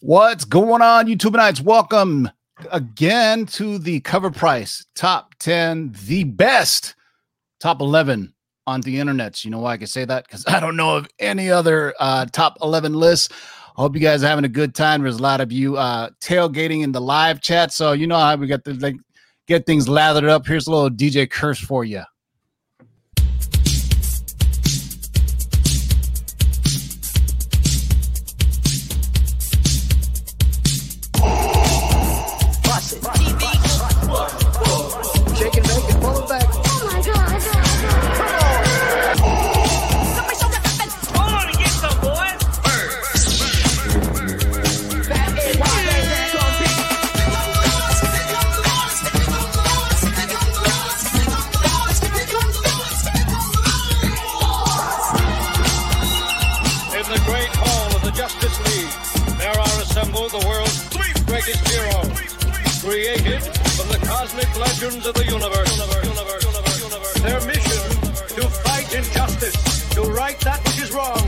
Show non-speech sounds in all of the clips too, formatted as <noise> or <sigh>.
What's going on, YouTube Nights? Welcome again to the cover price top 10, the best top 11 on the internet. You know why I can say that? Because <laughs> I don't know of any other uh, top 11 lists. I hope you guys are having a good time. There's a lot of you uh, tailgating in the live chat. So, you know how we got to like get things lathered up. Here's a little DJ curse for you. Legends of the universe. Their mission, to fight injustice, to right that which is wrong,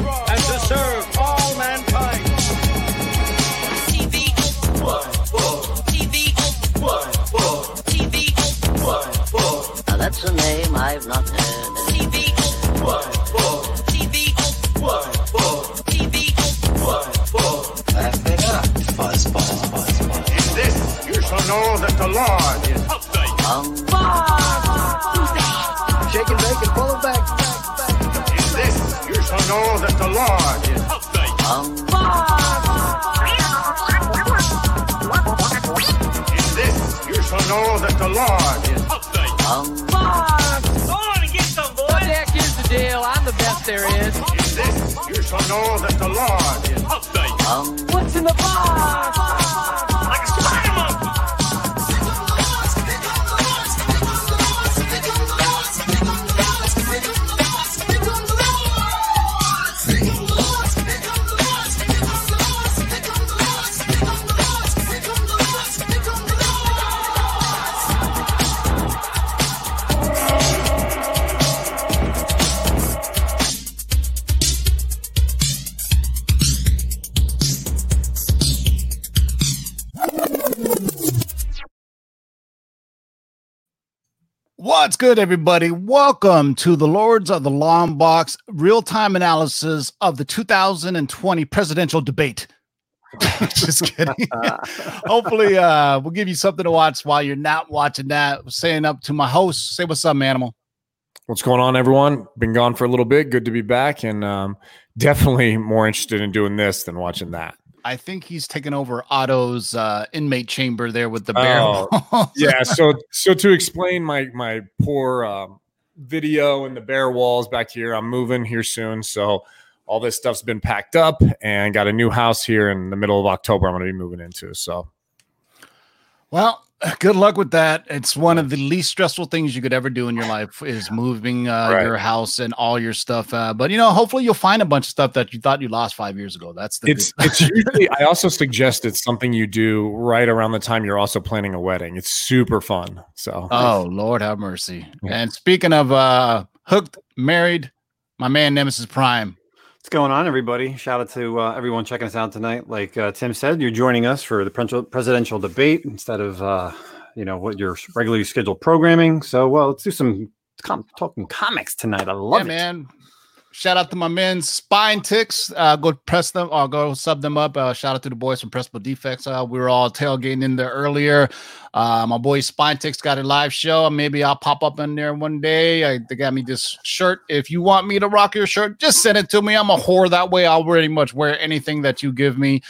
know that the What's good, everybody? Welcome to the Lords of the Long Box real time analysis of the 2020 presidential debate. <laughs> Just kidding. <laughs> Hopefully, uh, we'll give you something to watch while you're not watching that. Saying up to my host, say what's up, Manimal. What's going on, everyone? Been gone for a little bit. Good to be back, and um, definitely more interested in doing this than watching that. I think he's taking over Otto's uh, inmate chamber there with the bear. Oh, <laughs> yeah. So, so to explain my my poor um, video and the bare walls back here, I'm moving here soon. So, all this stuff's been packed up and got a new house here in the middle of October. I'm going to be moving into. So, Well, <laughs> good luck with that. It's one of the least stressful things you could ever do in your life is moving uh, Right. your house and all your stuff. Uh, but you know, hopefully you'll find a bunch of stuff that you thought you lost five years ago. That's the it's it's <laughs> usually. I also suggest it's something you do right around the time you're also planning a wedding. It's super fun. So, oh Lord have mercy. And speaking of uh, hooked, married, my man Nemesis Prime. What's going on, everybody? Shout out to uh, everyone checking us out tonight. Like uh, Tim said, you're joining us for the presidential debate instead of, uh, you know, what your regularly scheduled programming. So, well, let's do some com- talking comics tonight. I love yeah, it. man. Shout out to my men Spine Ticks. Uh, go press them or go sub them up. Uh, shout out to the boys from Pressable Defects. Uh, we were all tailgating in there earlier. Uh, my boy Spine Ticks got a live show. Maybe I'll pop up in there one day. I, they got me this shirt. If you want me to rock your shirt, just send it to me. I'm a whore that way. I'll pretty much wear anything that you give me.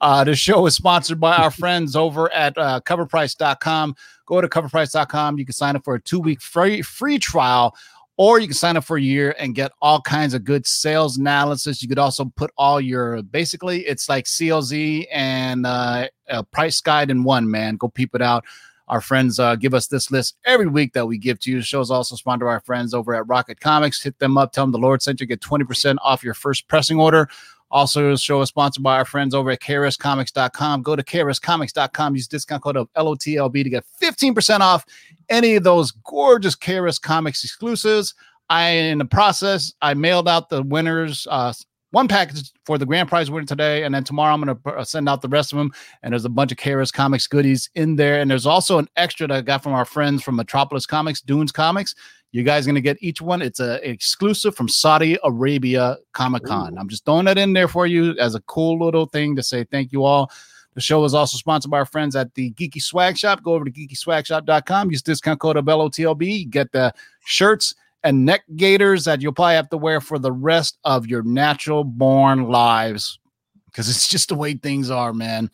Uh, the show is sponsored by our <laughs> friends over at uh, coverprice.com. Go to coverprice.com. You can sign up for a two week free free trial or you can sign up for a year and get all kinds of good sales analysis. You could also put all your basically it's like CLZ and uh, a price guide in one. Man, go peep it out. Our friends uh, give us this list every week that we give to you. The also sponsored by our friends over at Rocket Comics. Hit them up. Tell them the Lord sent you. Get 20% off your first pressing order. Also, the show is sponsored by our friends over at KRSComics.com. Go to KRSComics.com. Use discount code of LOTLB to get 15% off any of those gorgeous KRS Comics exclusives. I, in the process, I mailed out the winners uh, one package for the grand prize winner today, and then tomorrow I'm going to uh, send out the rest of them. And there's a bunch of KRS Comics goodies in there, and there's also an extra that I got from our friends from Metropolis Comics, Dunes Comics. You guys are going to get each one. It's a exclusive from Saudi Arabia Comic Con. I'm just throwing that in there for you as a cool little thing to say thank you all. The show is also sponsored by our friends at the Geeky Swag Shop. Go over to geekyswagshop.com. Use discount code of LOTLB. You get the shirts and neck gaiters that you'll probably have to wear for the rest of your natural born lives because it's <laughs> just the way things are, man.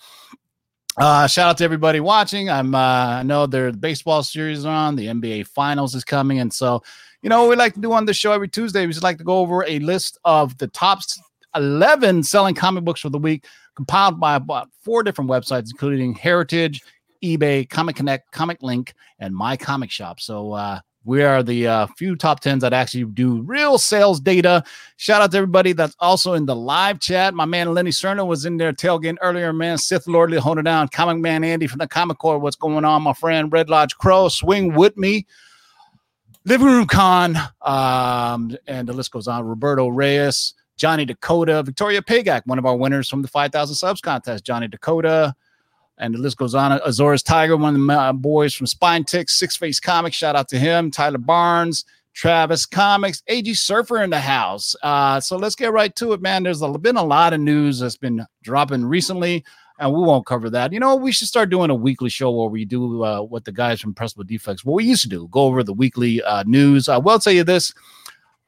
Uh, shout out to everybody watching. I'm uh, I know their baseball series are on, the NBA finals is coming, and so you know what we like to do on the show every Tuesday. We just like to go over a list of the top 11 selling comic books for the week, compiled by about four different websites, including Heritage, eBay, Comic Connect, Comic Link, and My Comic Shop. So uh, we are the uh, few top tens that actually do real sales data. Shout out to everybody that's also in the live chat. My man Lenny Cerna was in there tailgating earlier. Man, Sith Lordly holding down. Comic Man Andy from the Comic Core. What's going on, my friend? Red Lodge Crow, swing with me. Living Room Con, um, and the list goes on. Roberto Reyes, Johnny Dakota, Victoria Pagak, one of our winners from the 5,000 subs contest. Johnny Dakota, and the list goes on. Azores Tiger, one of the uh, boys from Spine Ticks, Six Face Comics. Shout out to him. Tyler Barnes, Travis Comics, AG Surfer in the house. Uh, so let's get right to it, man. There's a, been a lot of news that's been dropping recently, and we won't cover that. You know, we should start doing a weekly show where we do uh, what the guys from Pressable Defects, what we used to do, go over the weekly uh, news. I will tell you this.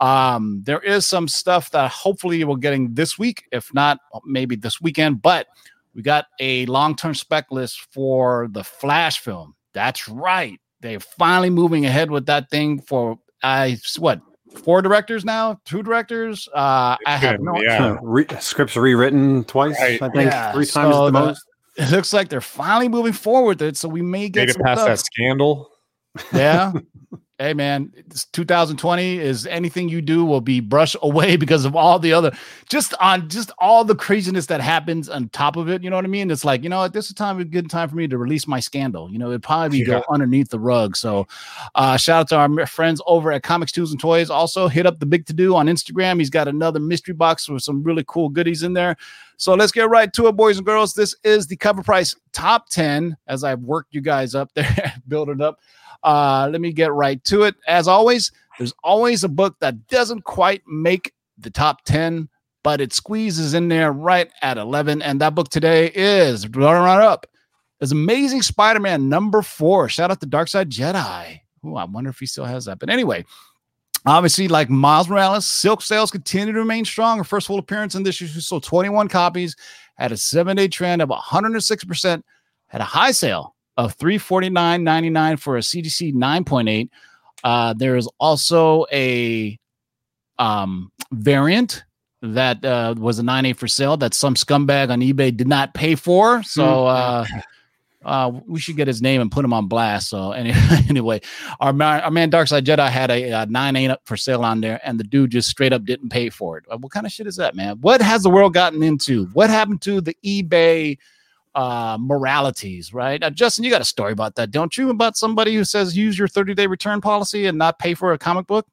Um, there is some stuff that hopefully we're getting this week, if not maybe this weekend, but we got a long-term spec list for the Flash film. That's right. They're finally moving ahead with that thing for I what four directors now, two directors. Uh, I have no yeah. <laughs> Re- scripts rewritten twice, Right. I think, Yeah, three times so the the- most. <laughs> It looks like they're finally moving forward with it, so we may Made get it some past stuff. that scandal. Yeah. <laughs> hey man, it's 2020 is anything you do will be brushed <laughs> away because of all the other just on just all the craziness that happens on top of it. You know what I mean? It's like, you know what, this is time a good time for me to release my scandal. You know, it'd probably Yeah. go underneath the rug. So uh shout out to our friends over at Comics Tools and Toys. Also hit up the big to do on Instagram. He's got another mystery box with some really cool goodies in there. So let's get right to it, boys and girls. This is the cover price top 10 as I've worked you guys up <laughs> there, build it up. Uh, let me get right to it. As always, there's always a book that doesn't quite make the top 10, but it squeezes in there right at 11. And that book today is run right up. Is Amazing Spider-Man number four. Shout out to Darkside Jedi. Ooh, I wonder if he still has that. But anyway, obviously, like Miles Morales, Silk sales continue to remain strong. Her first full appearance in this issue sold 21 copies, had a seven-day trend of 106%, had a high sale of 349.99 for a CGC 9.8. Uh, there is also a um, variant that uh, was a 9.8 for sale that some scumbag on eBay did not pay for. So uh, uh, we should get his name and put him on blast. So anyway, <laughs> anyway our, man, our man Darkside Jedi had a, a 9.8 up for sale on there, and the dude just straight up didn't pay for it. Uh, What kind of shit is that, man? What has the world gotten into? What happened to the eBay? Uh moralities right? Uh, justin you got a story about that don't you? About somebody who says use your 30 day return policy and not pay for a comic book?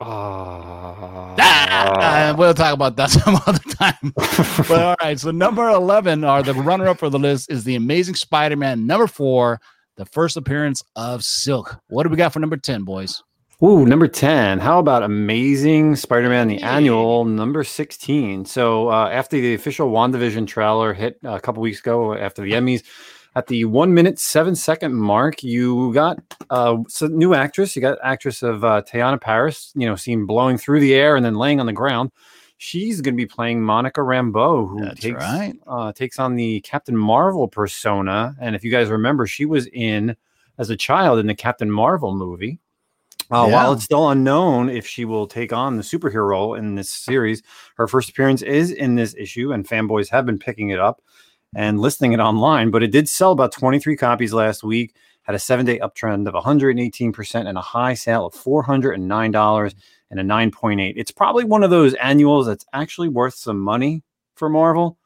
Ah. Ah, we'll talk about that <laughs> some other time. <laughs> But all right so number 11 are the runner up for the list is the amazing spider-man number four the first appearance of silk. What do we got for number 10 boys Ooh, number 10. How about Amazing Spider Man, the annual number 16? So, uh, after the official WandaVision trailer hit a couple weeks ago after the Emmys, at the one minute, seven second mark, you got uh, some new actress. You got actress of uh, Teyonah Parris, you know, seen blowing through the air and then laying on the ground. She's going to be playing Monica Rambeau, who That's takes right. uh, takes on the Captain Marvel persona. And if you guys remember, she was in as a child in the Captain Marvel movie. Uh, While it's still unknown if she will take on the superhero role in this series, her first appearance is in this issue, and fanboys have been picking it up and listing it online. But it did sell about 23 copies last week, had a seven day uptrend of 118%, and a high sale of $409 and a 9.8. It's probably one of those annuals that's actually worth some money for Marvel.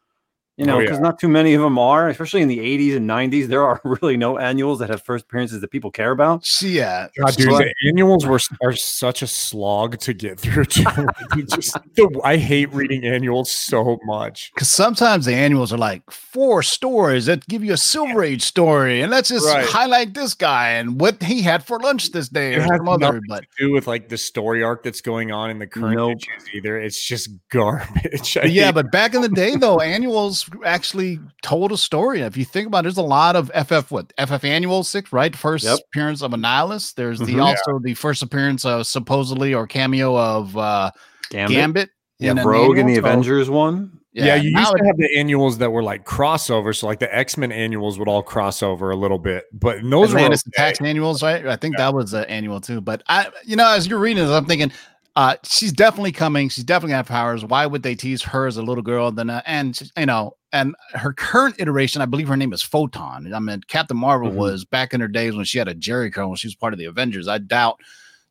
You know, Oh, because yeah. not too many of them are, especially in the 80s and 90s. There are <laughs> really no annuals that have first appearances that people care about. She, yeah, God, dude, So- the annuals were are such a slog to get through. <laughs> Just the, I hate reading annuals so much. Because sometimes the annuals are like four stories that give you a Silver Age story, and let's just Right. highlight this guy and what he had for lunch this day, It has some other. nothing But to do with like the story arc that's going on in the current Nope. issues either. It's just <laughs> garbage. I yeah, but back in the day, though, annuals actually told a story. If you think about it, there's a lot of FF what FF annual six, right? First Yep. appearance of Annihilus. There's the Mhm. also the first appearance of supposedly or cameo of uh Gambit. Gambit. Yeah, in an Rogue in the so- Avengers one. yeah, you used to have the annuals that were like crossover. So like the X Men annuals would all cross over a little bit, but those were Atlantis okay. Attacks annuals, right? I think that was an annual too. But I, you know, as you're reading this, I'm thinking, uh, she's definitely coming. She's definitely gonna have powers. Why would they tease her as a little girl? Then, uh, and you know, and her current iteration, I believe her name is Photon. I mean, Captain Marvel Mhm. was back in her days when she had a Jerry curl when she was part of the Avengers. I doubt.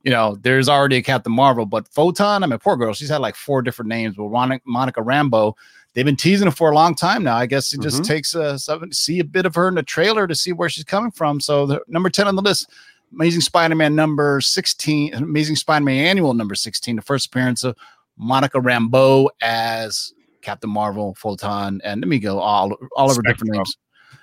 You know, there's already a Captain Marvel, but Photon, I mean, poor girl, she's had like four different names. But Monica, Monica Rambeau, they've been teasing her for a long time now. I guess it just Mhm. takes a, something see a bit of her in the trailer to see where she's coming from. So the number 10 on the list, Amazing Spider-Man number 16, Amazing Spider-Man annual number 16, the first appearance of Monica Rambeau as Captain Marvel, Photon, and let me go all all of her different names.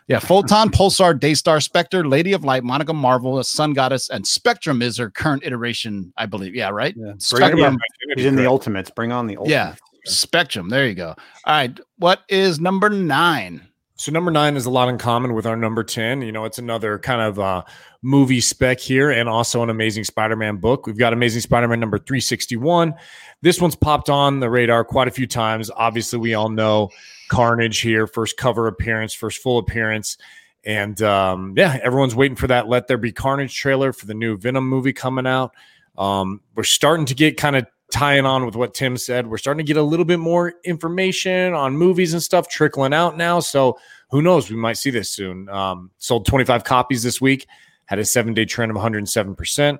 Yeah, Photon, Pulsar, Daystar, Spectre, Lady of Light, Monica Marvel, a Sun Goddess, and Spectrum is her current iteration, I believe. Yeah, right? Yeah. Spectrum. Yeah, He's in the Ultimates. Bring on the Ultimates. Yeah. Spectrum. There you go. All right. What is number nine? So number nine is a lot in common with our number 10. You know, it's another kind of uh, movie spec here and also an Amazing Spider-Man book. We've got Amazing Spider-Man number 361. This one's popped on the radar quite a few times. Obviously, we all know Carnage here, first cover appearance, first full appearance. And um, yeah, everyone's waiting for that Let There Be Carnage trailer for the new Venom movie coming out. Um, we're starting to get kind of tying on with what Tim said. We're starting to get a little bit more information on movies and stuff trickling out now. So who knows? We might see this soon. Um, sold 25 copies this week, had a seven day trend of 107%,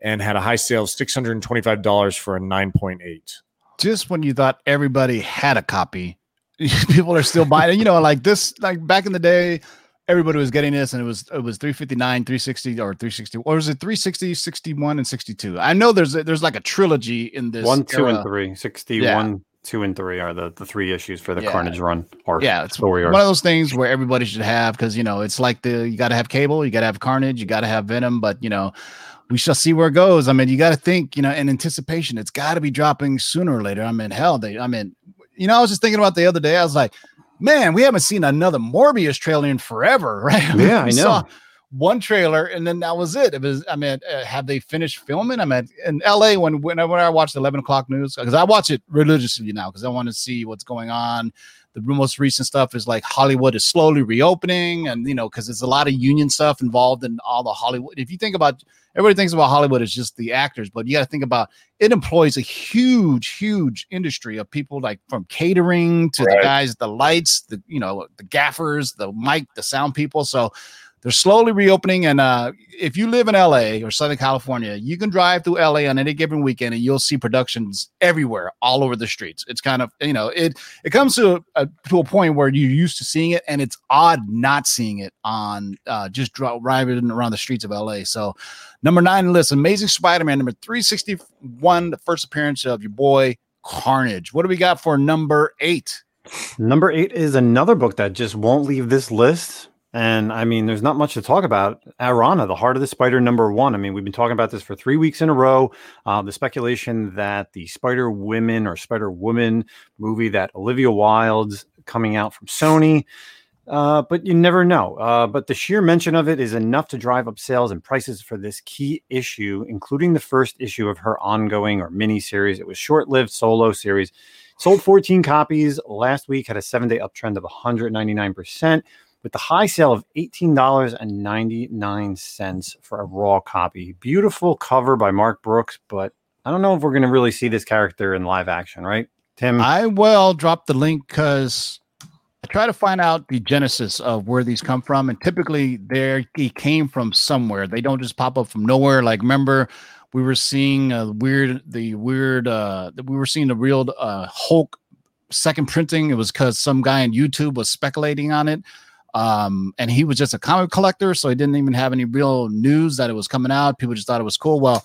and had a high sale of $625 for a 9.8. Just when you thought everybody had a copy, <laughs> people are still buying it. You know, like this, like back in the day, everybody was getting this and it was it was 359 360 or 360 or was it 360 61 and 62 i know there's a, there's like a trilogy in this One, two, era. and three. 61, two, and three are the, the three issues for the Yeah. Carnage run or yeah it's story one arc. of those things where everybody should have because you know it's like the you got to have cable you got to have carnage you got to have venom but you know we shall see where it goes i mean you got to think you know in anticipation it's got to be dropping sooner or later i mean hell they i mean you know i was just thinking about the other day i was like man we haven't seen another morbius trailer in forever <laughs> right Yeah, I know. saw one trailer and then that was it it was i mean uh, have they finished filming i mean in la when whenever i watch the 11 o'clock news because i watch it religiously now because i want to see what's going on the most recent stuff is like Hollywood is slowly reopening, and you know, because there's a lot of union stuff involved in all the Hollywood. If you think about everybody thinks about Hollywood as just the actors, but you got to think about it employs a huge, huge industry of people like from catering to the guys, the lights, the you know, the gaffers, the mic, the sound people. So they're slowly reopening. And uh, if you live in LA or Southern California, you can drive through LA on any given weekend and you'll see productions everywhere, all over the streets. It's kind of, you know, it it comes to a, to a point where you're used to seeing it and it's odd not seeing it on uh, just dri- driving around the streets of LA. So, number nine list, Amazing Spider Man, number 361, the first appearance of your boy Carnage. What do we got for number eight? Number eight is another book that just won't leave this list. And I mean, there's not much to talk about. Arana, The Heart of the Spider, number one. I mean, we've been talking about this for three weeks in a row. Uh, the speculation that the Spider Women or Spider Woman movie that Olivia Wilde's coming out from Sony. Uh, but you never know. Uh, but the sheer mention of it is enough to drive up sales and prices for this key issue, including the first issue of her ongoing or mini series. It was short-lived solo series. Sold 14 copies last week, had a seven-day uptrend of 199%, with the high sale of $18.99 for a raw copy. Beautiful cover by Mark Brooks, but I don't know if we're going to really see this character in live action, right? Tim? I will drop the link because I try to find out the genesis of where these come from, and typically they came from somewhere. They don't just pop up from nowhere. Like remember, we were seeing a weird, the weird, uh, we were seeing the real uh, Hulk second printing. It was because some guy on YouTube was speculating on it. Um, and he was just a comic collector, so he didn't even have any real news that it was coming out. People just thought it was cool. Well,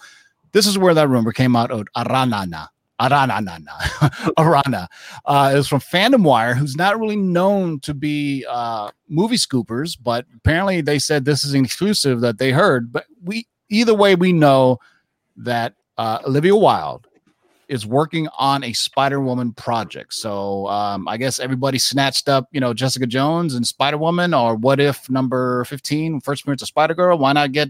this is where that rumor came out Aranana. Aranana. <laughs> Arana. Uh, it was from Fandom Wire, who's not really known to be uh, movie scoopers, but apparently they said this is an exclusive that they heard. But we either way, we know that uh, Olivia Wilde is working on a Spider Woman project. So um, I guess everybody snatched up, you know, Jessica Jones and Spider Woman, or what if number 15, first appearance of Spider Girl? Why not get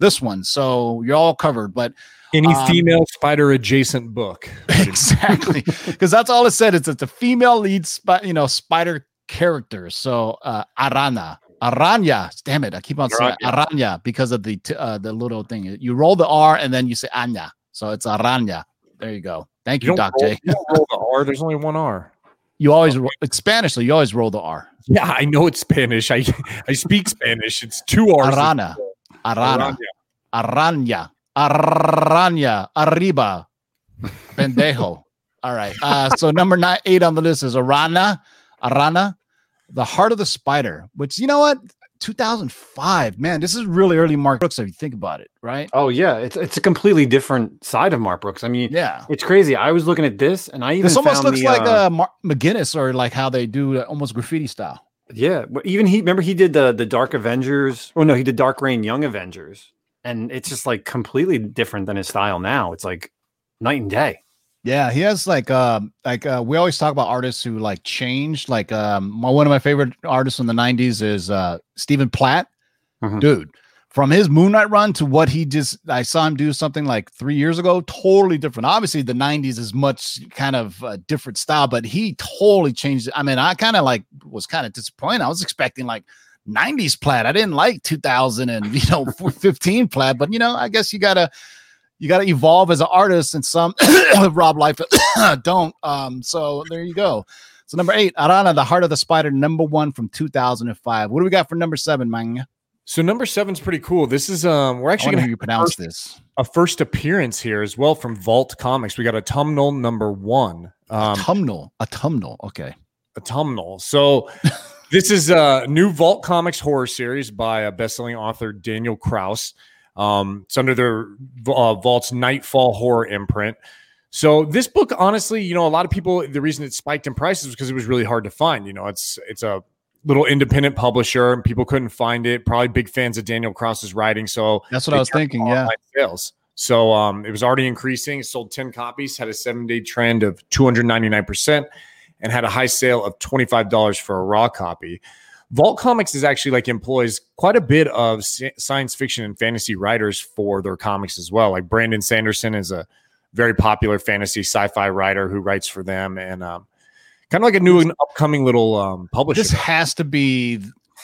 this one? So you're all covered. But Any Um, female spider adjacent book. <laughs> exactly <laughs> because that's all it said is it's a female lead spi- you know spider character so uh arana aranya damn it i keep on saying aranya because of the t- uh, the little thing you roll the r and then you say anya so it's aranya there you go thank you, You doc roll, j you roll the R. There's only one R. you always it's spanish so you always roll the r Yeah, I know it's Spanish. I I speak Spanish. It's two R's. arana arana Aranya. Aranya. Arriba. Pendejo. <laughs> All right. Uh, so number nine, eight on the list is Arana. Arana. The Heart of the Spider, which you know what? 2005. Man, this is really early Mark Brooks if you think about it, right? Oh yeah, it's it's a completely different side of Mark Brooks. I mean, Yeah. it's crazy. I was looking at this, and I even This almost looks the, like uh, uh, Mar- McGinnis or like how they do uh, almost graffiti style. Yeah, but even he remember he did the the Dark Avengers. Oh no, he did Dark Reign Young Avengers, and it's just like completely different than his style now. It's like night and day. Yeah, he has like um like uh we always talk about artists who like changed. Like um my, one of my favorite artists in the 90s is uh Stephen Platt. Mhm. Dude, from his Moon Knight run to what he just I saw him do something like 3 years ago, totally different. Obviously the 90s is much kind of a different style, but he totally changed it. I mean, I kind of like was kind of disappointed. I was expecting like 90s Platt. I didn't like 2000 and you know <laughs> 15 Platt, but you know, I guess you got to you got to evolve as an artist and some <coughs> rob life <coughs> don't um so there you go so number eight arana the heart of the spider number one from 2005 what do we got for number seven man So number seven's pretty cool. This is um we're actually gonna you pronounce first- this a first appearance here as well from Vault Comics. We got autumnal number one. Um, autumnal autumnal okay autumnal. So <laughs> this is a new Vault Comics horror series by a best-selling author Daniel Kraus. Um, it's under their uh, Vault's Nightfall horror imprint. So this book, honestly, you know, a lot of people the reason it spiked in prices was because it was really hard to find. You know, it's it's a little independent publisher and people couldn't find it. Probably big fans of Daniel Cross's writing. So that's what i was thinking yeah sales. So um, it was already increasing. Sold 10 copies, had a seven day trend of 299%, and had a high sale of $25 for a raw copy. Vault Comics is actually like employs quite a bit of science fiction and fantasy writers for their comics as well. Like Brandon Sanderson is a very popular fantasy sci-fi writer who writes for them, and um, kind of like a new and upcoming little um, publisher. this has to be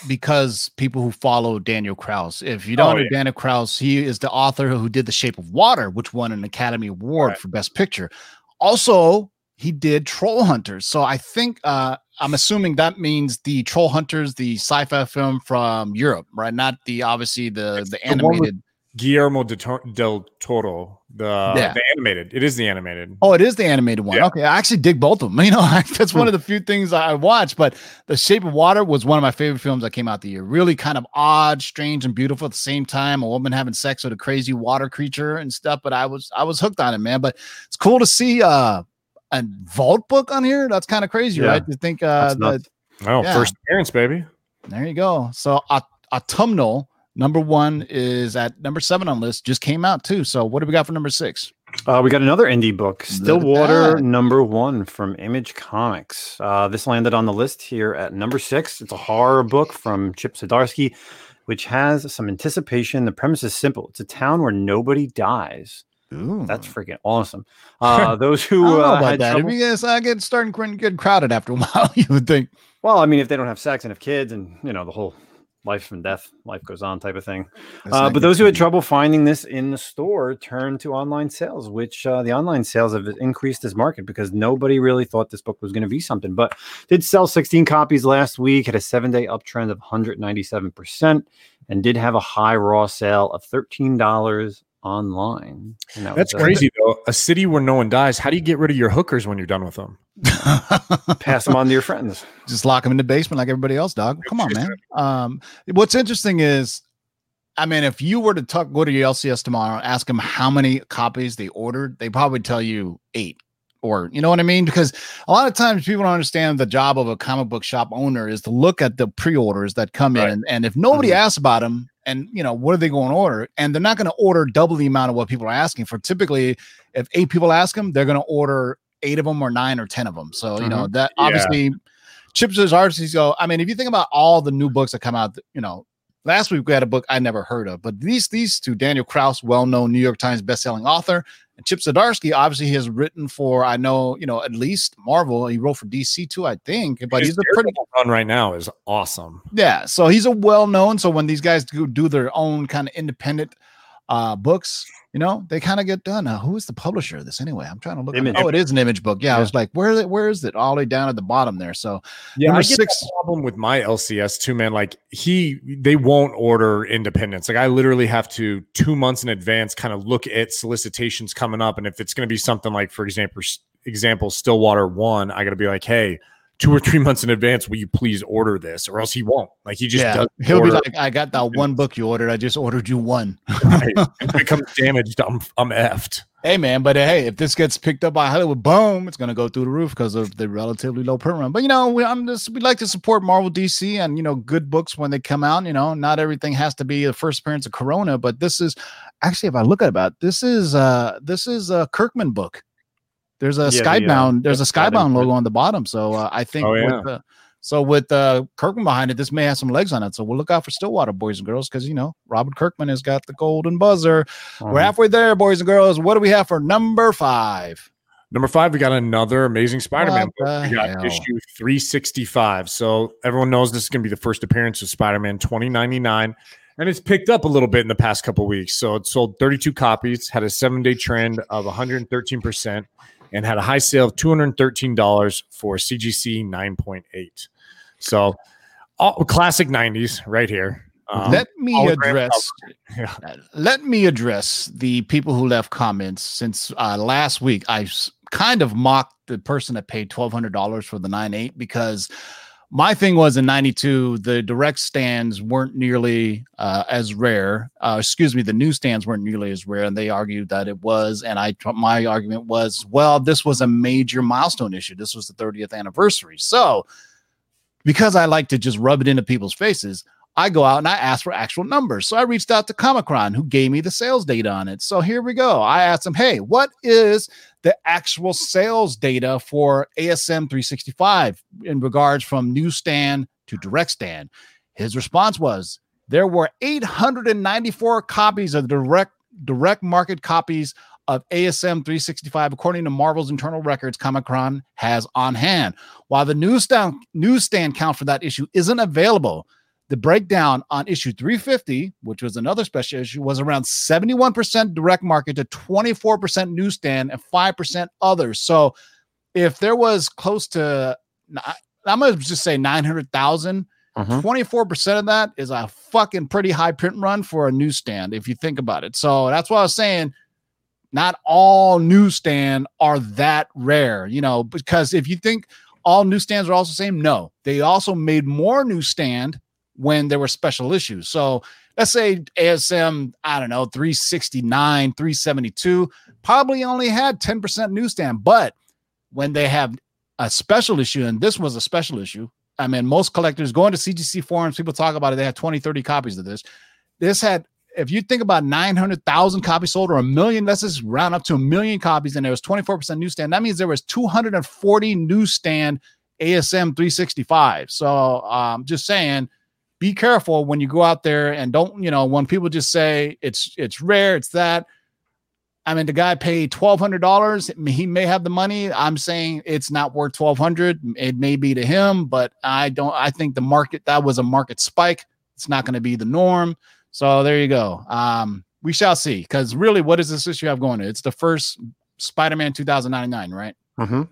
because people who follow Daniel Kraus. If you don't Oh, know yeah. Daniel Kraus, he is the author who did The Shape of Water, which won an Academy Award Right. for Best Picture. Also, he did Troll Hunters. So I think uh I'm assuming that means the Troll Hunters, the sci-fi film from Europe, right? Not the obviously the It's the the animated. Guillermo de Tor- del Toro, the, Yeah. the animated. It is the animated. Oh, it is the animated one. Yeah. Okay, I actually dig both of them. <laughs> You know, that's one of the few things I watch. But The Shape of Water was one of my favorite films that came out the year. Really kind of odd, strange, and beautiful at the same time. A woman having sex with a crazy water creature and stuff. But I was I was hooked on it, man. But it's cool to see uh a vault book on here. That's kind of crazy, Yeah. right? To think uh that, Oh, Yeah. first appearance, baby. there you go. So aut- autumnal number one is at number seven on the list. Just came out too. So what do we got for number six? Uh, we got another indie book, at Stillwater number one from Image Comics. Uh, this landed on the list here at number six. It's a horror book from Chip Zdarsky, which has some anticipation. The premise is simple it's a town where nobody dies. Ooh. That's freaking awesome. Uh, <laughs> those who uh, about that. trouble- If you guys uh, get starting to get crowded after a <laughs> while, you would think. well, I mean, if they don't have sex and have kids, and you know the whole life and death, life goes on type of thing. Uh, but those who had trouble finding this in the store turned to online sales, which uh, the online sales have increased this market because nobody really thought this book was going to be something. But did sell 16 copies last week, had a seven day uptrend of 197%, and did have a high raw sale of online. And that That's was, crazy though. A city where no one dies. How do you get rid of your hookers when you're done with them? <laughs> pass them on to your friends. just lock them in the basement like everybody else, dog. Come on, man. <laughs> Um, what's interesting is, I mean, if you were to talk, go to your LCS tomorrow, ask them how many copies they ordered, they probably tell you eight. Or you know what I mean? Because a lot of times people don't understand the job of a comic book shop owner is to look at the pre-orders that come Right. in, and, and if nobody asks about them, and you know what are they going to order, and they're not going to order double the amount of what people are asking for. Typically, if eight people ask them, they're going to order eight of them or nine or ten of them. So you know mm-hmm. that Yeah. obviously chips as artists go. I mean, if you think about all the new books that come out, you know, last week we had a book I never heard of, but these these two, Daniel Kraus, well-known New York Times bestselling author, and Chip Zdarsky, obviously he has written for I know, you know, at least Marvel. He wrote for DC too, I think, but His he's a pretty run right now is awesome. yeah. So he's a well-known. So when these guys do, do their own kind of independent uh books, you know, they kind of get done. Now, who is the publisher of this anyway? I'm trying to look. Image. Oh, it is an image book. Yeah, I was like, where where is it? All the way down at the bottom there. So Yeah, Number I get six- problem with my LCS too, man. Like he, they won't order independence. Like I literally have to two months in advance kind of look at solicitations coming up, and if it's going to be something like, for example, example Stillwater one, I got to be like, hey, two or three <laughs> months in advance, will you please order this, or else he won't. Like he just yeah, he'll be like, I got that one book you ordered. I just ordered you one. <laughs> it. If it becomes damaged, I'm I'm effed. Hey man, but hey, if this gets picked up by Hollywood, boom, it's gonna go through the roof because of the relatively low print run. But you know, we, I'm just we like to support Marvel, DC, and you know, good books when they come out. You know, not everything has to be the first appearance of Corona, but this is actually, if I look at about this is uh this is a Kirkman book. There's a Yeah, the, uh, Skybound. there's a Skybound logo on the bottom. So uh, I think Oh, yeah. with the, so with uh, Kirkman behind it, this may have some legs on it. So we'll look out for Stillwater, boys and girls, because you know Robert Kirkman has got the golden buzzer. We're Um, halfway there, boys and girls. What do we have for number five? Number five, we got another amazing Spider-Man. We got hell? issue 365. So everyone knows this is going to be the first appearance of Spider-Man 2099. And it's picked up a little bit in the past couple weeks. So it sold 32 copies, had a seven-day trend of 113%, and had a high sale of $213 for CGC 9.8. So all classic 90s right here. Um, let me address. <laughs> Yeah. uh, Let me address the people who left comments since uh, last week. I kind of mocked the person that paid twelve hundred dollars for the nine eight because my thing was in '92 the direct stands weren't nearly uh, as rare. Uh, excuse me, the newsstands weren't nearly as rare, and they argued that it was. And I my argument was, well, this was a major milestone issue. This was the 30th anniversary, so because I like to just rub it into people's faces. I go out and I ask for actual numbers. So I reached out to Comichron, who gave me the sales data on it. So here we go. I asked him, hey, what is the actual sales data for ASM 365 in regards from newsstand to direct stand? His response was there were 894 copies of direct direct market copies of ASM 365, according to Marvel's internal records, Comichron has on hand. While the newsstand newsstand count for that issue isn't available, the breakdown on issue 350, which was another special issue, was around 71% direct market to 24% newsstand and 5% others. So if there was close to, I'm going to just say 900,000, Mhm. 24% of that is a fucking pretty high print run for a newsstand, if you think about it. So that's why I was saying not all newsstand are that rare, you know, because if you think all newsstands are also the same, no, they also made more newsstand when there were special issues. So let's say ASM, I don't know, 369, 372, probably only had 10% newsstand. But when they have a special issue, and this was a special issue, I mean, most collectors going to CGC forums, people talk about it, they had 20, 30 copies of this. This had, if you think about 900,000 copies sold or a million, let's just round up to a million copies, and there was 24% newsstand. That means there was 240 newsstand ASM 365. So um, just saying, be careful when you go out there and don't, you know, when people just say it's it's rare, it's that. I mean, the guy paid twelve hundred dollars. He may have the money. I'm saying it's not worth twelve hundred. It may be to him, but I don't. I think the market that was a market spike. It's not going to be the norm. So there you go. Um, we shall see. Because really, what does this issue have going? on? It's the first Spider-Man 2099, right? Mhm.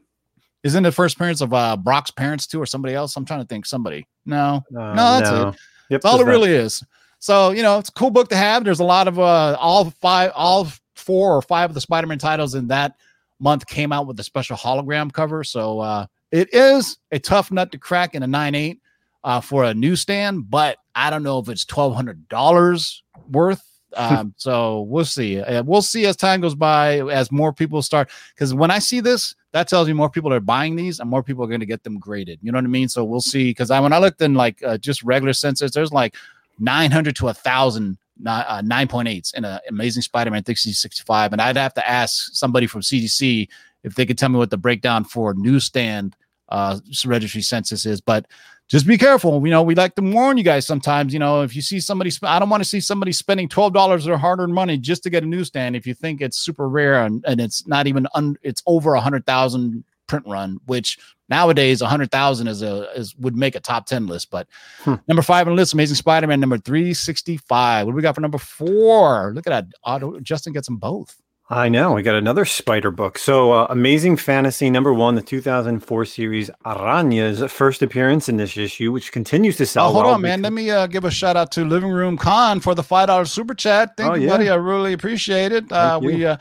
Isn't the first appearance of uh, Brock's parents too, or somebody else? I'm trying to think. Somebody. No, Uh, No, that's it. Yep, that's all it really is. So you know, it's a cool book to have. There's a lot of uh, all five, all four or five of the Spider-Man titles in that month came out with a special hologram cover. So uh, it is a tough nut to crack in a nine eight uh, for a newsstand, but I don't know if it's twelve hundred dollars worth. Um, <laughs> so we'll see. Uh, we'll see as time goes by, as more people start. Because when I see this, that tells me more people are buying these and more people are going to get them graded. You know what I mean? So we'll see. Because I when I looked in like uh, just regular census, there's like 900 to a thousand uh, 9.8s in an amazing Spider-Man 6065. And I'd have to ask somebody from CGC if they could tell me what the breakdown for newsstand uh, registry census is. But just be careful. You know, we like to warn you guys sometimes. You know, if you see somebody, sp- I don't want to see somebody spending twelve dollars or hard-earned money just to get a newsstand. If you think it's super rare and, and it's not even un, it's over a hundred thousand print run, which nowadays a hundred thousand is a is would make a top ten list. But Hmm. number five on the list, Amazing Spider-Man number three sixty-five. What do we got for number four? Look at that. Auto Justin gets them both. I know. We got another spider book. So, uh, Amazing Fantasy number one, the 2004 series Araña's first appearance in this issue, which continues to sell. Oh, hold well on, man. Let me uh, give a shout out to Living Room Con for the five dollar super chat. Thank Oh, you, yeah. buddy. I really appreciate it. Uh, we uh,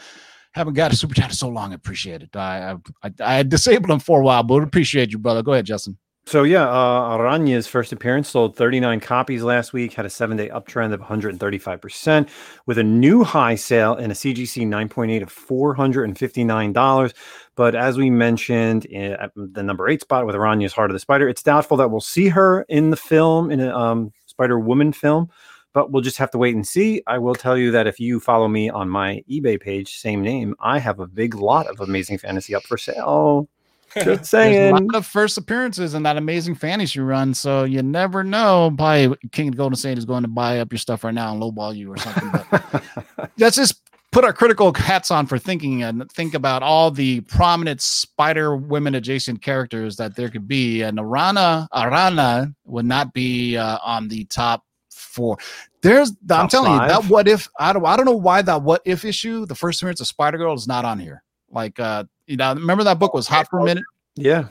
haven't got a super chat in so long. I appreciate it. I, I I I disabled him for a while, but appreciate you, brother. Go ahead, Justin. So yeah, uh, Araña's first appearance sold 39 copies last week, had a seven-day uptrend of 135%, with a new high sale in a CGC 9.8 of $459. But as we mentioned in, at the number eight spot with Aranya's Heart of the Spider, it's doubtful that we'll see her in the film, in a um, Spider Woman film. But we'll just have to wait and see. I will tell you that if you follow me on my eBay page, same name, I have a big lot of Amazing Fantasy up for sale. Just <laughs> There's a saying. lot of first appearances in that amazing fantasy run, so you never know. Probably King of Golden State is going to buy up your stuff right now and lowball you or something. But <laughs> let's just put our critical hats on for thinking and think about all the prominent Spider Women adjacent characters that there could be. And Arana Arana would not be uh, on the top four. There's, I'm Top telling you, that what if I don't, I don't know why that what if issue, the first appearance of Spider Girl, is not on here. Like, uh, you know, remember that book was oh, hot for a minute. yeah,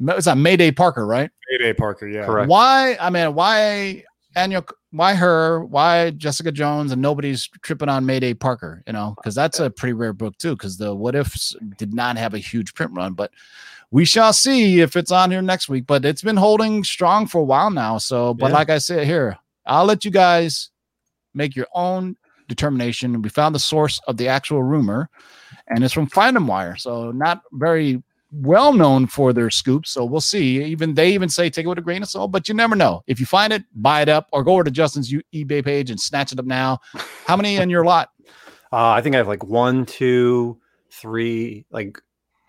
It's on Mayday Parker, right? Mayday Parker, yeah. correct. Why? I mean, why Anya? Why her? Why Jessica Jones and nobody's tripping on Mayday Parker? You know, because that's a pretty rare book too. Because the What Ifs did not have a huge print run, but we shall see if it's on here next week. But it's been holding strong for a while now. So, but Yeah. like I said here, I'll let you guys make your own determination. We found the source of the actual rumor, and it's from Fandom Wire. So not very well known for their scoops. So we'll see. Even they even say take it with a grain of salt, but you never know. If you find it, buy it up or go over to Justin's eBay page and snatch it up now. How many in your lot? Uh, I think I have like one, two, three, like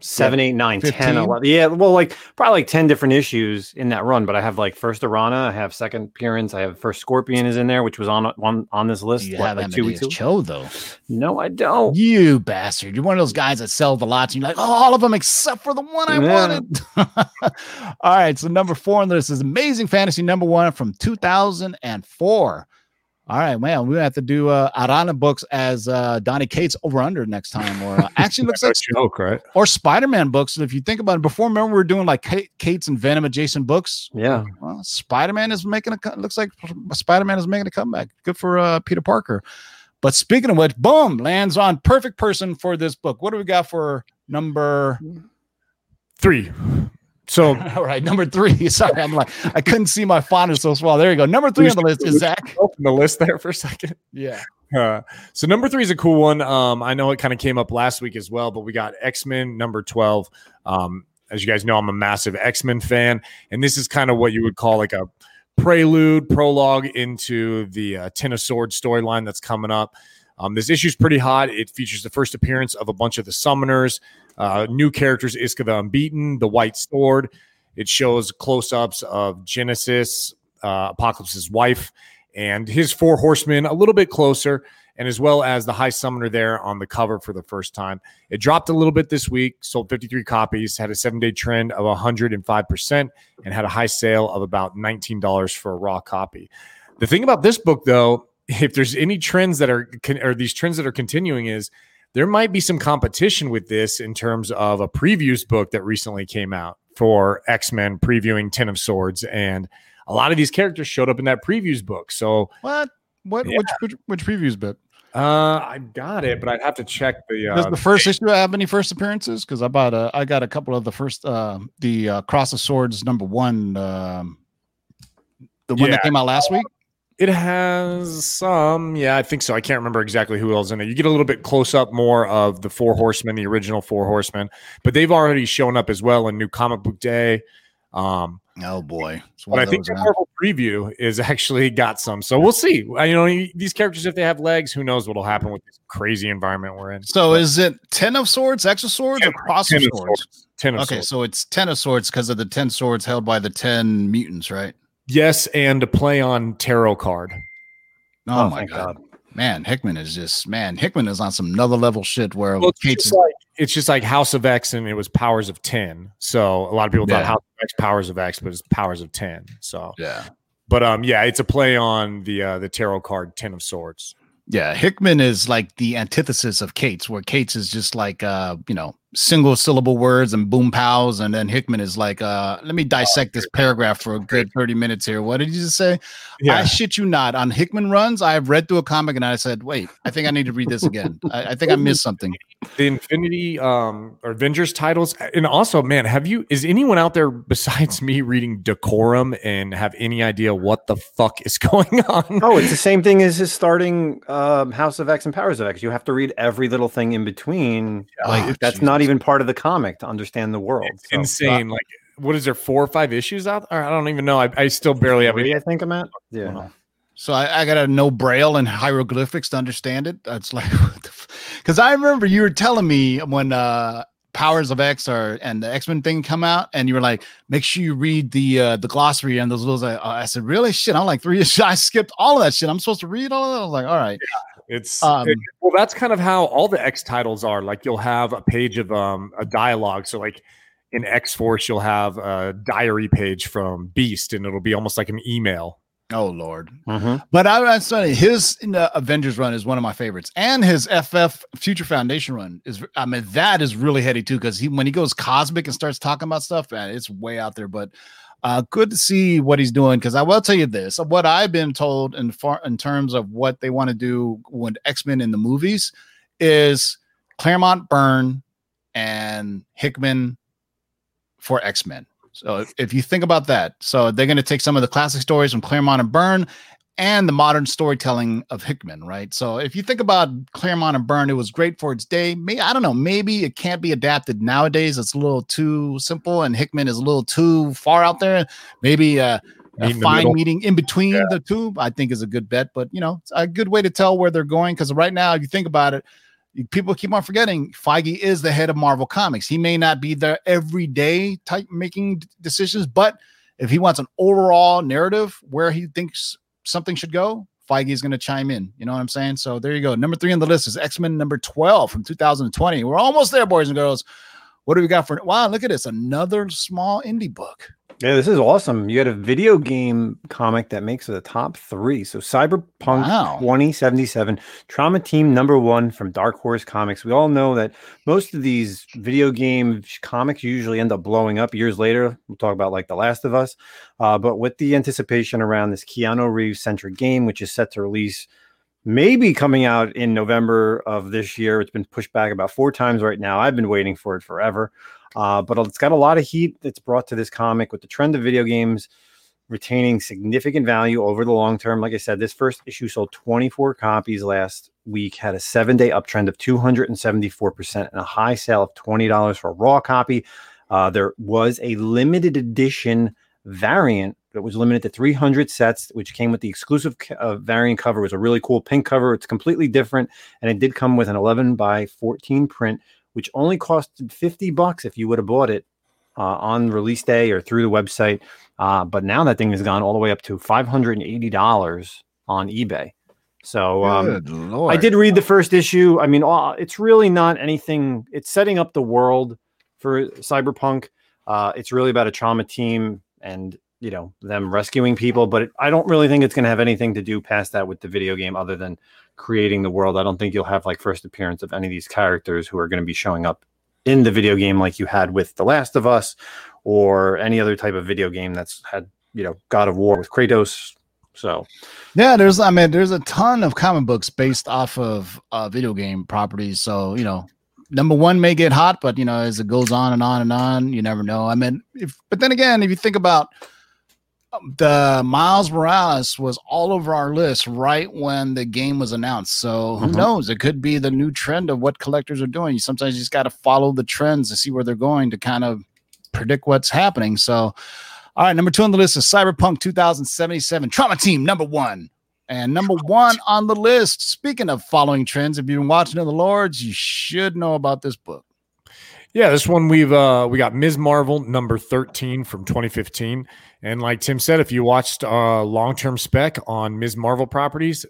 seven, eight, nine, ten, 15? eleven. Yeah, well, like probably like 10 different issues in that run. But I have like first Arana, I have second appearance, I have first Scorpion is in there, which was on on, on this list You what, have like two weeks. Cho though. No, I don't. You bastard! You're one of those guys that sell the lots. And you're like, oh, all of them except for the one I Yeah. wanted. <laughs> all right, so number four on this is Amazing Fantasy number one from 2004. All right, man, we have to do uh, Arana books as uh, Donny Cates over under next time, or uh, actually looks <laughs> No like joke, right? or Spider-Man books. If you think about it, before remember we were doing like Kate, Kate's and Venom adjacent books. Yeah. Well, Spider-Man is making a looks like Spider-Man is making a comeback. Good for uh, Peter Parker. But speaking of which, boom, lands on perfect person for this book. What do we got for number? Three. So <laughs> All right, number three. <laughs> Sorry, I'm like I couldn't see my font is so small. There you go. Number three on the list is Zach. open the list there for a second. Yeah. Uh, so number three is a cool one. Um, I know it kind of came up last week as well, but we got X Men number twelve. Um, as you guys know, I'm a massive X Men fan, and this is kind of what you would call like a prelude, prologue into the uh, Ten of Swords storyline that's coming up. Um, this is pretty hot. It features the first appearance of a bunch of the summoners, uh, new characters, Iska the Unbeaten, the White Sword. It shows close-ups of Genesis, uh, Apocalypse's wife, and his four horsemen a little bit closer, and as well as the High Summoner there on the cover for the first time. It dropped a little bit this week, sold 53 copies, had a seven-day trend of 105%, and had a high sale of about $19 for a raw copy. The thing about this book, though, <laughs> if there's any trends that are or these trends that are continuing, is there might be some competition with this in terms of a previews book that recently came out for X Men previewing Ten of Swords, and a lot of these characters showed up in that previews book. So What? What Yeah. which, which which previews book? Uh, I got it, but I'd have to check the. Does Uh, the first issue have any first appearances? Because I bought a, I got a couple of the first, uh, the uh, Cross of Swords number one, um, the one Yeah. that came out last week. It has some, yeah, I think so. I can't remember exactly who else in it. You get a little bit close up more of the Four Horsemen, the original Four Horsemen, but they've already shown up as well in New Comic Book Day. Um, Oh boy! But I think the? Marvel preview is actually got some, so we'll see. You know, these characters, if they have legs, who knows what'll happen with this crazy environment we're in. So is it ten of swords, X of swords, or cross ten of of swords? swords. Ten of Okay, swords. so it's ten of swords because of the ten swords held by the ten mutants, right? Yes, and to play on tarot card. Oh, Oh, my thank god. man! Hickman is just man. Hickman is on some another level shit where Well, it's, Cates just like, it's just like House of X, and it was Powers of Ten. So a lot of people thought Yeah. House of X, Powers of X, but it's Powers of Ten. So, yeah. but um, yeah, it's a play on the uh, the tarot card Ten of Swords. Yeah, Hickman is like the antithesis of Cates, where Cates is just like uh, you know, single syllable words and boom pows, and then Hickman is like, uh, let me dissect this paragraph for a good 30 minutes here. What did you just say? I shit you not. On Hickman runs, I've read through a comic and I said, wait, I think I need to read this again. I, I think I missed something. the Infinity um or Avengers titles, and also, man, have you? Is anyone out there besides me reading Decorum and have any idea what the fuck is <laughs> going on? Oh, it's the same thing as his starting um, House of X and Powers of X. You have to read every little thing in between. Like Oh, that's not even part of the comic to understand the world. It's So- insane. Like, what is there? Four or five issues out? Or I don't even know. I, I still barely have. Three, any- I think I'm at. Yeah. So I, I got to know Braille and hieroglyphics to understand it. That's like, <laughs> because I remember you were telling me when uh Powers of X or and the X Men thing come out, and you were like, make sure you read the uh the glossary and those little. Uh, I said, really? Shit, I'm like three. <laughs> I skipped all of that shit. I'm supposed to read all of that. I was like, all right. It's Um, it- well, that's kind of how all the X titles are. Like you'll have a page of um a dialogue. So like in X Force, you'll have a diary page from Beast, and it'll be almost like an email. Oh Lord. Mhm. But I was saying his uh, Avengers run is one of my favorites, and his FF Future Foundation run is. I mean, that is really heady too because he when he goes cosmic and starts talking about stuff, man, it's way out there. But uh, good to see what he's doing because I will tell you this: what I've been told in far in terms of what they want to do with X Men in the movies is Claremont Byrne and Hickman for X Men. So if, you think about that, so they're going to take some of the classic stories from Claremont and Byrne and the modern storytelling of Hickman, right? So if you think about Claremont and Byrne, it was great for its day. Maybe I don't know, maybe it can't be adapted nowadays. It's a little too simple, and Hickman is a little too far out there. Maybe uh, a fine meeting in between the two, I think, is a good bet. But you know, it's a good way to tell where they're going because right now, if you think about it, people keep on forgetting Feige is the head of Marvel Comics. He may not be there every day type making decisions, but if he wants an overall narrative where he thinks something should go, Feige is going to chime in. You know what I'm saying? So there you go. Number three on the list is X Men number 12 from 2020. We're almost there, boys and girls. What do we got for? Wow, look at this. Another small indie book. Yeah, this is awesome. You had a video game comic that makes the top three. So Cyberpunk Wow. 2077, Trauma Team number one from Dark Horse Comics. We all know that most of these video game comics usually end up blowing up years later. We'll talk about like The Last of Us. Uh, but with the anticipation around this Keanu Reeves centric game, which is set to release maybe coming out in November of this year, it's been pushed back about four times right now. I've been waiting for it forever. Uh, but it's got a lot of heat that's brought to this comic with the trend of video games retaining significant value over the long term. Like I said, this first issue sold 24 copies last week, had a seven day uptrend of 274%, and a high sale of $20 for a raw copy. Uh, there was a limited edition variant that was limited to 300 sets, which came with the exclusive uh, variant cover. It was a really cool pink cover. It's completely different, and it did come with an 11 by 14 print, which only costed 50 bucks if you would have bought it uh, on release day or through the website. Uh, but now that thing has gone all the way up to $580 on eBay. So um, I did read the first issue. I mean, it's really not anything. It's setting up the world for Cyberpunk. Uh, it's really about a trauma team and you know them rescuing people. But it, I don't really think it's going to have anything to do past that with the video game, other than creating the world. I don't think you'll have like first appearance of any of these characters who are going to be showing up in the video game like you had with The Last of Us or any other type of video game that's had you know God of War with Kratos, So Yeah, there's I mean there's a ton of comic books based off of uh, video game properties. So you know, number one may get hot, but you know as it goes on and on and on, you never know. I mean, if but then again, if you think about the Miles Morales was all over our list right when the game was announced. So who Mhm. knows? It could be the new trend of what collectors are doing. You sometimes you just got to follow the trends to see where they're going to kind of predict what's happening. So, all right, number two on the list is Cyberpunk 2077 Trauma Team number one. And number one on the list, speaking of following trends, if you've been watching The Lords, you should know about this book. Yeah, this one we've uh we got Ms. Marvel number 13 from 2015. And like Tim said, if you watched uh long-term spec on Ms. Marvel properties,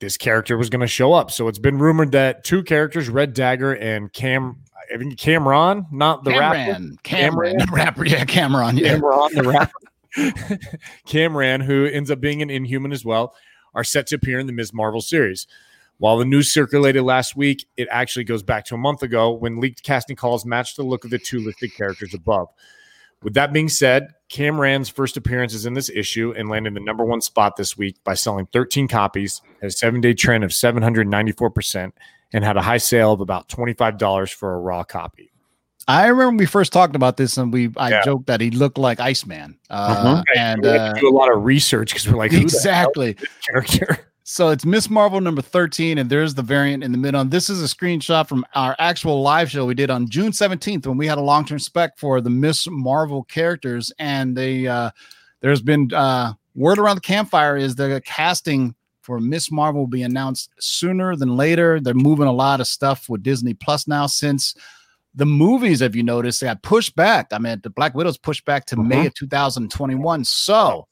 this character was going to show up. So it's been rumored that two characters, Red Dagger and Cam I think Cameron, not the rapper. Cameron, Cameron, the <laughs> rapper, yeah, Cameron, yeah. Cameron, the rapper. <laughs> <laughs> Cameron, who ends up being an inhuman as well, are set to appear in the Ms. Marvel series. While the news circulated last week, it actually goes back to a month ago when leaked casting calls matched the look of the two listed characters above. With that being said, Cameron's first appearance is in this issue and landed the number one spot this week by selling 13 copies at a seven day trend of 794% and had a high sale of about $25 for a raw copy. I remember we first talked about this, and we I Yeah. joked that he looked like Iceman, uh, and we had uh, do a lot of research because we're like, who exactly. the hell is this character? So it's Miss Marvel number 13, and there's the variant in the mid on. this is a screenshot from our actual live show we did on June 17th when we had a long-term spec for the Miss Marvel characters. And they uh there's been uh word around the campfire is the casting for Miss Marvel will be announced sooner than later. They're moving a lot of stuff with Disney Plus now since the movies, if you notice, they got pushed back. I mean, the Black Widow's pushed back to May of 2021. So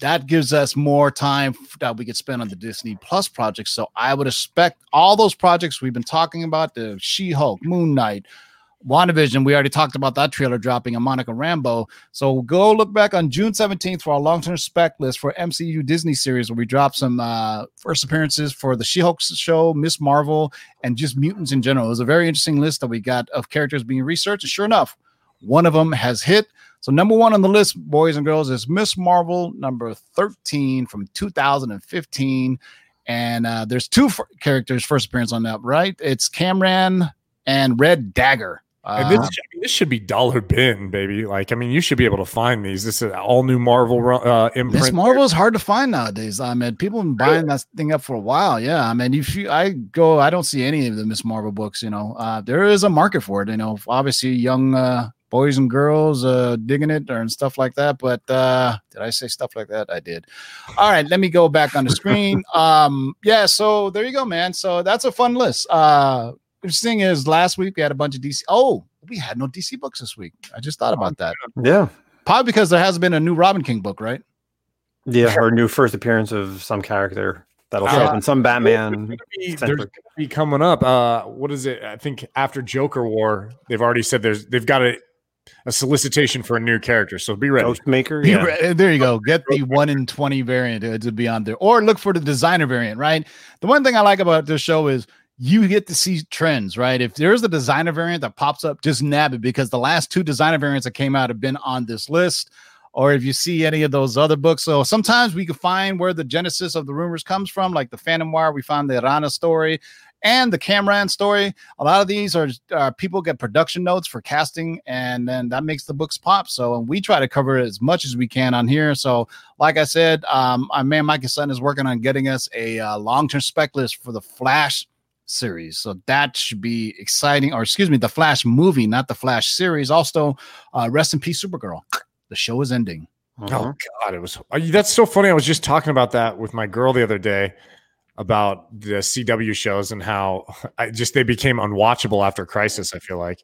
that gives us more time that we could spend on the Disney Plus projects. So I would expect all those projects we've been talking about the She Hulk, Moon Knight, WandaVision. We already talked about that trailer dropping on Monica Rambeau. So go look back on June 17th for our long term spec list for MCU Disney series where we drop some uh, first appearances for the She Hulk show, Miss Marvel, and just mutants in general. It was a very interesting list that we got of characters being researched. And sure enough, one of them has hit. So number one on the list, boys and girls, is Miss Marvel, number 13 from 2015. And uh, there's two f- characters first appearance on that, right? It's Cameron and Red Dagger. And Uh, this, this should be dollar bin, baby. Like, I mean, you should be able to find these. This is an all new Marvel uh, imprint. Miss Marvel is hard to find nowadays. I mean, people have been buying that thing up for a while. Yeah, I mean, if you, I go, I don't see any of the Miss Marvel books. You know, uh, there is a market for it. You know, obviously, young uh, boys and girls uh, digging it and stuff like that. But uh, did I say stuff like that? I did. All right, let me go back on the screen. <laughs> um, yeah, so there you go, man. So that's a fun list. Uh, interesting is last week we had a bunch of DC. Oh, we had no DC books this week. I just thought about that. yeah, Probably because there hasn't been a new Robin King book, right? yeah, her new first appearance of some character that'll show up Uh, in some Batman. There's centric. going to be coming up. Uh, what is it? I think after Joker War, they've already said there's they've got a, a solicitation for a new character. So be ready. Ghostmaker. Yeah. re- there you go. Get the one in 20 variant uh, to be on there, or look for the designer variant, right? The one thing I like about this show is you get to see trends, right? If there's a designer variant that pops up, just nab it because the last two designer variants that came out have been on this list. Or if you see any of those other books, so sometimes we can find where the genesis of the rumors comes from, like the Fandom Wire. We found the Arana story and the Cameron story. A lot of these are uh, people get production notes for casting, and then that makes the books pop. So and we try to cover it as much as we can on here. So, like I said, um, our man Mike Sutton is working on getting us a uh, long-term spec list for the Flash series. So that should be exciting. Or excuse me, the Flash movie, not the Flash series. Also, uh, rest in peace, Supergirl. The show is ending. Mhm. Oh God, it was. uh, That's so funny. I was just talking about that with my girl the other day about the CW shows and how <laughs> I just they became unwatchable after Crisis. I feel like.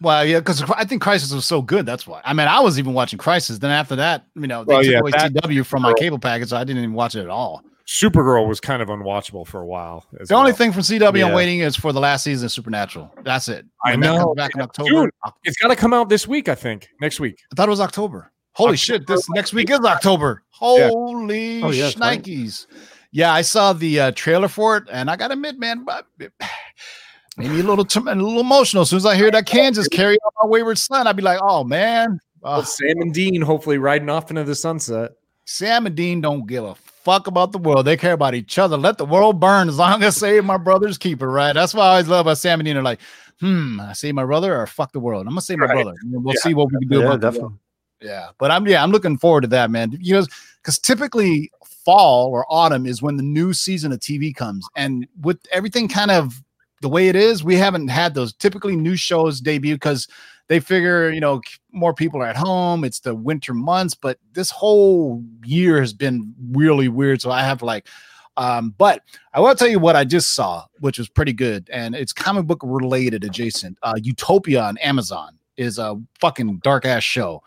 Well, yeah, because I think Crisis was so good. That's why. I mean, I was even watching Crisis. Then after that, you know, they Well, took yeah, away CW from my cable package, so I didn't even watch it at all. Supergirl was kind of unwatchable for a while. as The only thing from CW I'm waiting is for the last season of Supernatural. That's it. I When that know. comes back in October. Dude, it's got to come out this week. I think next week. I thought it was October. Holy shit! This next week is October. Holy Oh, yeah, that's right. shnikes! Yeah, I saw the uh, trailer for it, and I gotta admit, man, but it <sighs> made me a little, tr- a little emotional. As soon as I hear that Kansas carry on my wayward son, I'd be like, oh man. Uh, Well, Sam and Dean hopefully riding off into the sunset. Sam and Dean don't give a fuck about the world. They care about each other. Let the world burn as long <laughs> as I save my brother's keeper, right? That's what I always love about Sam and Dean. Are like, hmm, I save my brother or fuck the world. I'm gonna save my Right. brother. And we'll Yeah. see what we can do Yeah, about the definitely. world. Yeah, but I'm yeah, I'm looking forward to that, man. You know, because typically fall or autumn is when the new season of TV comes, and with everything kind of the way it is, we haven't had those typically new shows debut because they figure you know more people are at home. It's the winter months, but this whole year has been really weird. So I have like. Um, but I will tell you what I just saw, which was pretty good, and it's comic book related adjacent. Uh, Utopia on Amazon is a fucking dark ass show.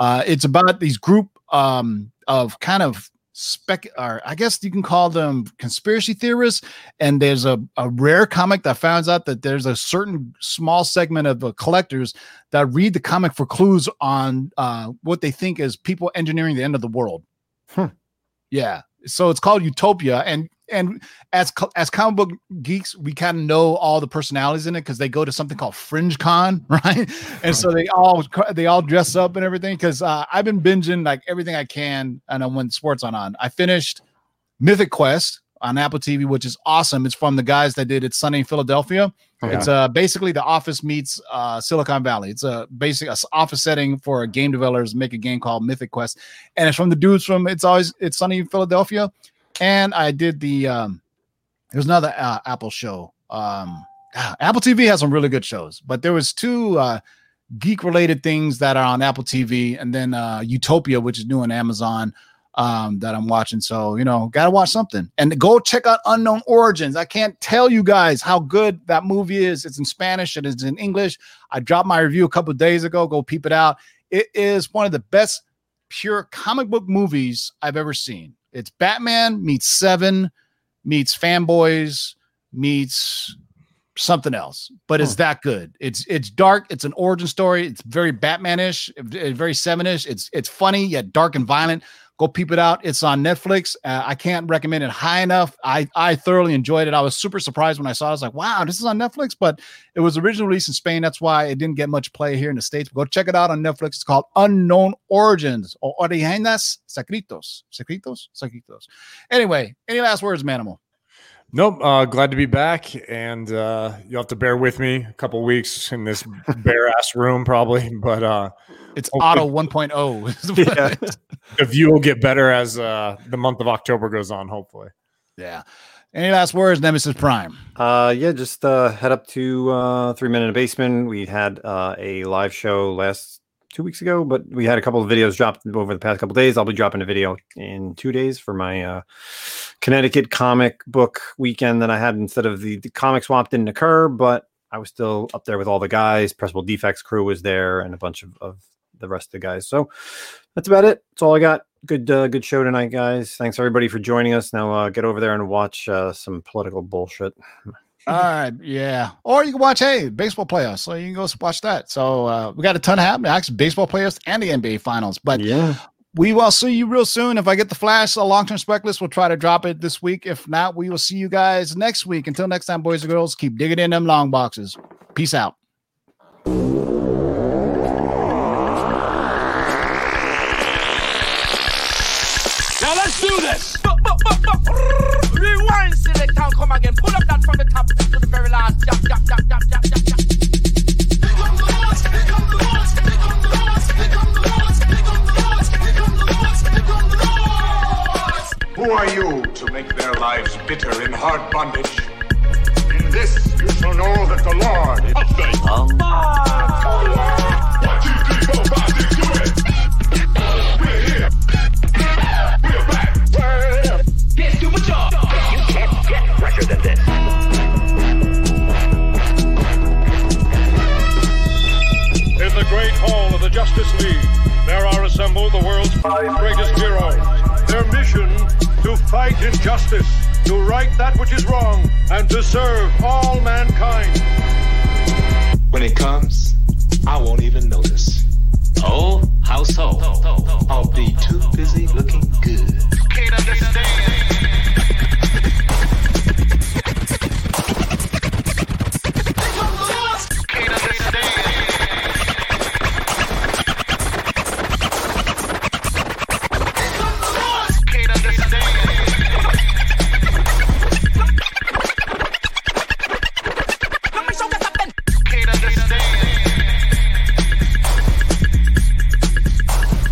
Uh, it's about these group um, of kind of spec, or I guess you can call them conspiracy theorists. And there's a, a rare comic that finds out that there's a certain small segment of uh, collectors that read the comic for clues on uh, what they think is people engineering the end of the world. Hmm. Yeah. So it's called Utopia, and and as as comic book geeks, we kind of know all the personalities in it because they go to something called Fringe Con, <laughs> right? And so they all they all dress up and everything. Because uh, I've been binging like everything I can, and when sports on on, I finished Mythic Quest on Apple TV, which is awesome. It's from the guys that did It's Sunny in Philadelphia. It's uh basically the office meets uh Silicon Valley. It's a basic a office setting for a game developers make a game called Mythic Quest, and it's from the dudes from It's Always It's Sunny in Philadelphia. And I did the um there's another uh, Apple show. Um ah, Apple TV has some really good shows, but there was two uh geek related things that are on Apple TV, and then uh Utopia, which is new on Amazon um that I'm watching. So, you know, gotta watch something and go check out Unknown Origins. I can't tell you guys how good that movie is. It's in Spanish, it is in English. I dropped my review a couple days ago. Go peep it out. It is one of the best pure comic book movies I've ever seen. It's Batman meets Seven, meets Fanboys, meets something else, but it's that good. It's it's dark. It's an origin story. It's very Batman-ish, very Seven-ish. It's it's funny yet dark and violent. Go peep it out. It's on Netflix. Uh, I can't recommend it high enough. I I thoroughly enjoyed it. I was super surprised when I saw it. I was like, wow, this is on Netflix, but it was originally released in Spain. That's why it didn't get much play here in the States. Go check it out on Netflix. It's called Unknown Origins or Origenas Secretos. Secretos? Secretos. Anyway, any last words, Manimal? Nope. Uh, glad to be back, and uh, you'll have to bear with me a couple weeks in this bare ass room, probably. But uh, It's Hopefully- Auto 1.0. <laughs> <laughs> Yeah. the view will get better as uh, the month of October goes on. Hopefully. yeah. Any last words, Nemesis Prime? Uh, yeah, just uh, head up to uh, Three Men in a Basement. We had uh, a live show last two weeks ago, but we had a couple of videos dropped over the past couple days. I'll be dropping a video in two days for my uh, Connecticut comic book weekend that I had instead of the, the comic swap didn't occur, but I was still up there with all the guys. Pressable Defects crew was there and a bunch of, of the rest of the guys. So that's about it. That's all I got. Good, uh, good show tonight, guys. Thanks everybody for joining us. Now uh, get over there and watch uh, some political bullshit. <laughs> All right, yeah. Or you can watch, hey, baseball playoffs. So you can go watch that. So uh, we got a ton happening, actually, baseball playoffs and the NBA finals. But yeah. we will see you real soon. If I get the flash, a long term spec list, we'll try to drop it this week. If not, we will see you guys next week. Until next time, boys and girls, keep digging in them long boxes. Peace out. Now let's do this. Rewind, select and come again. Pull up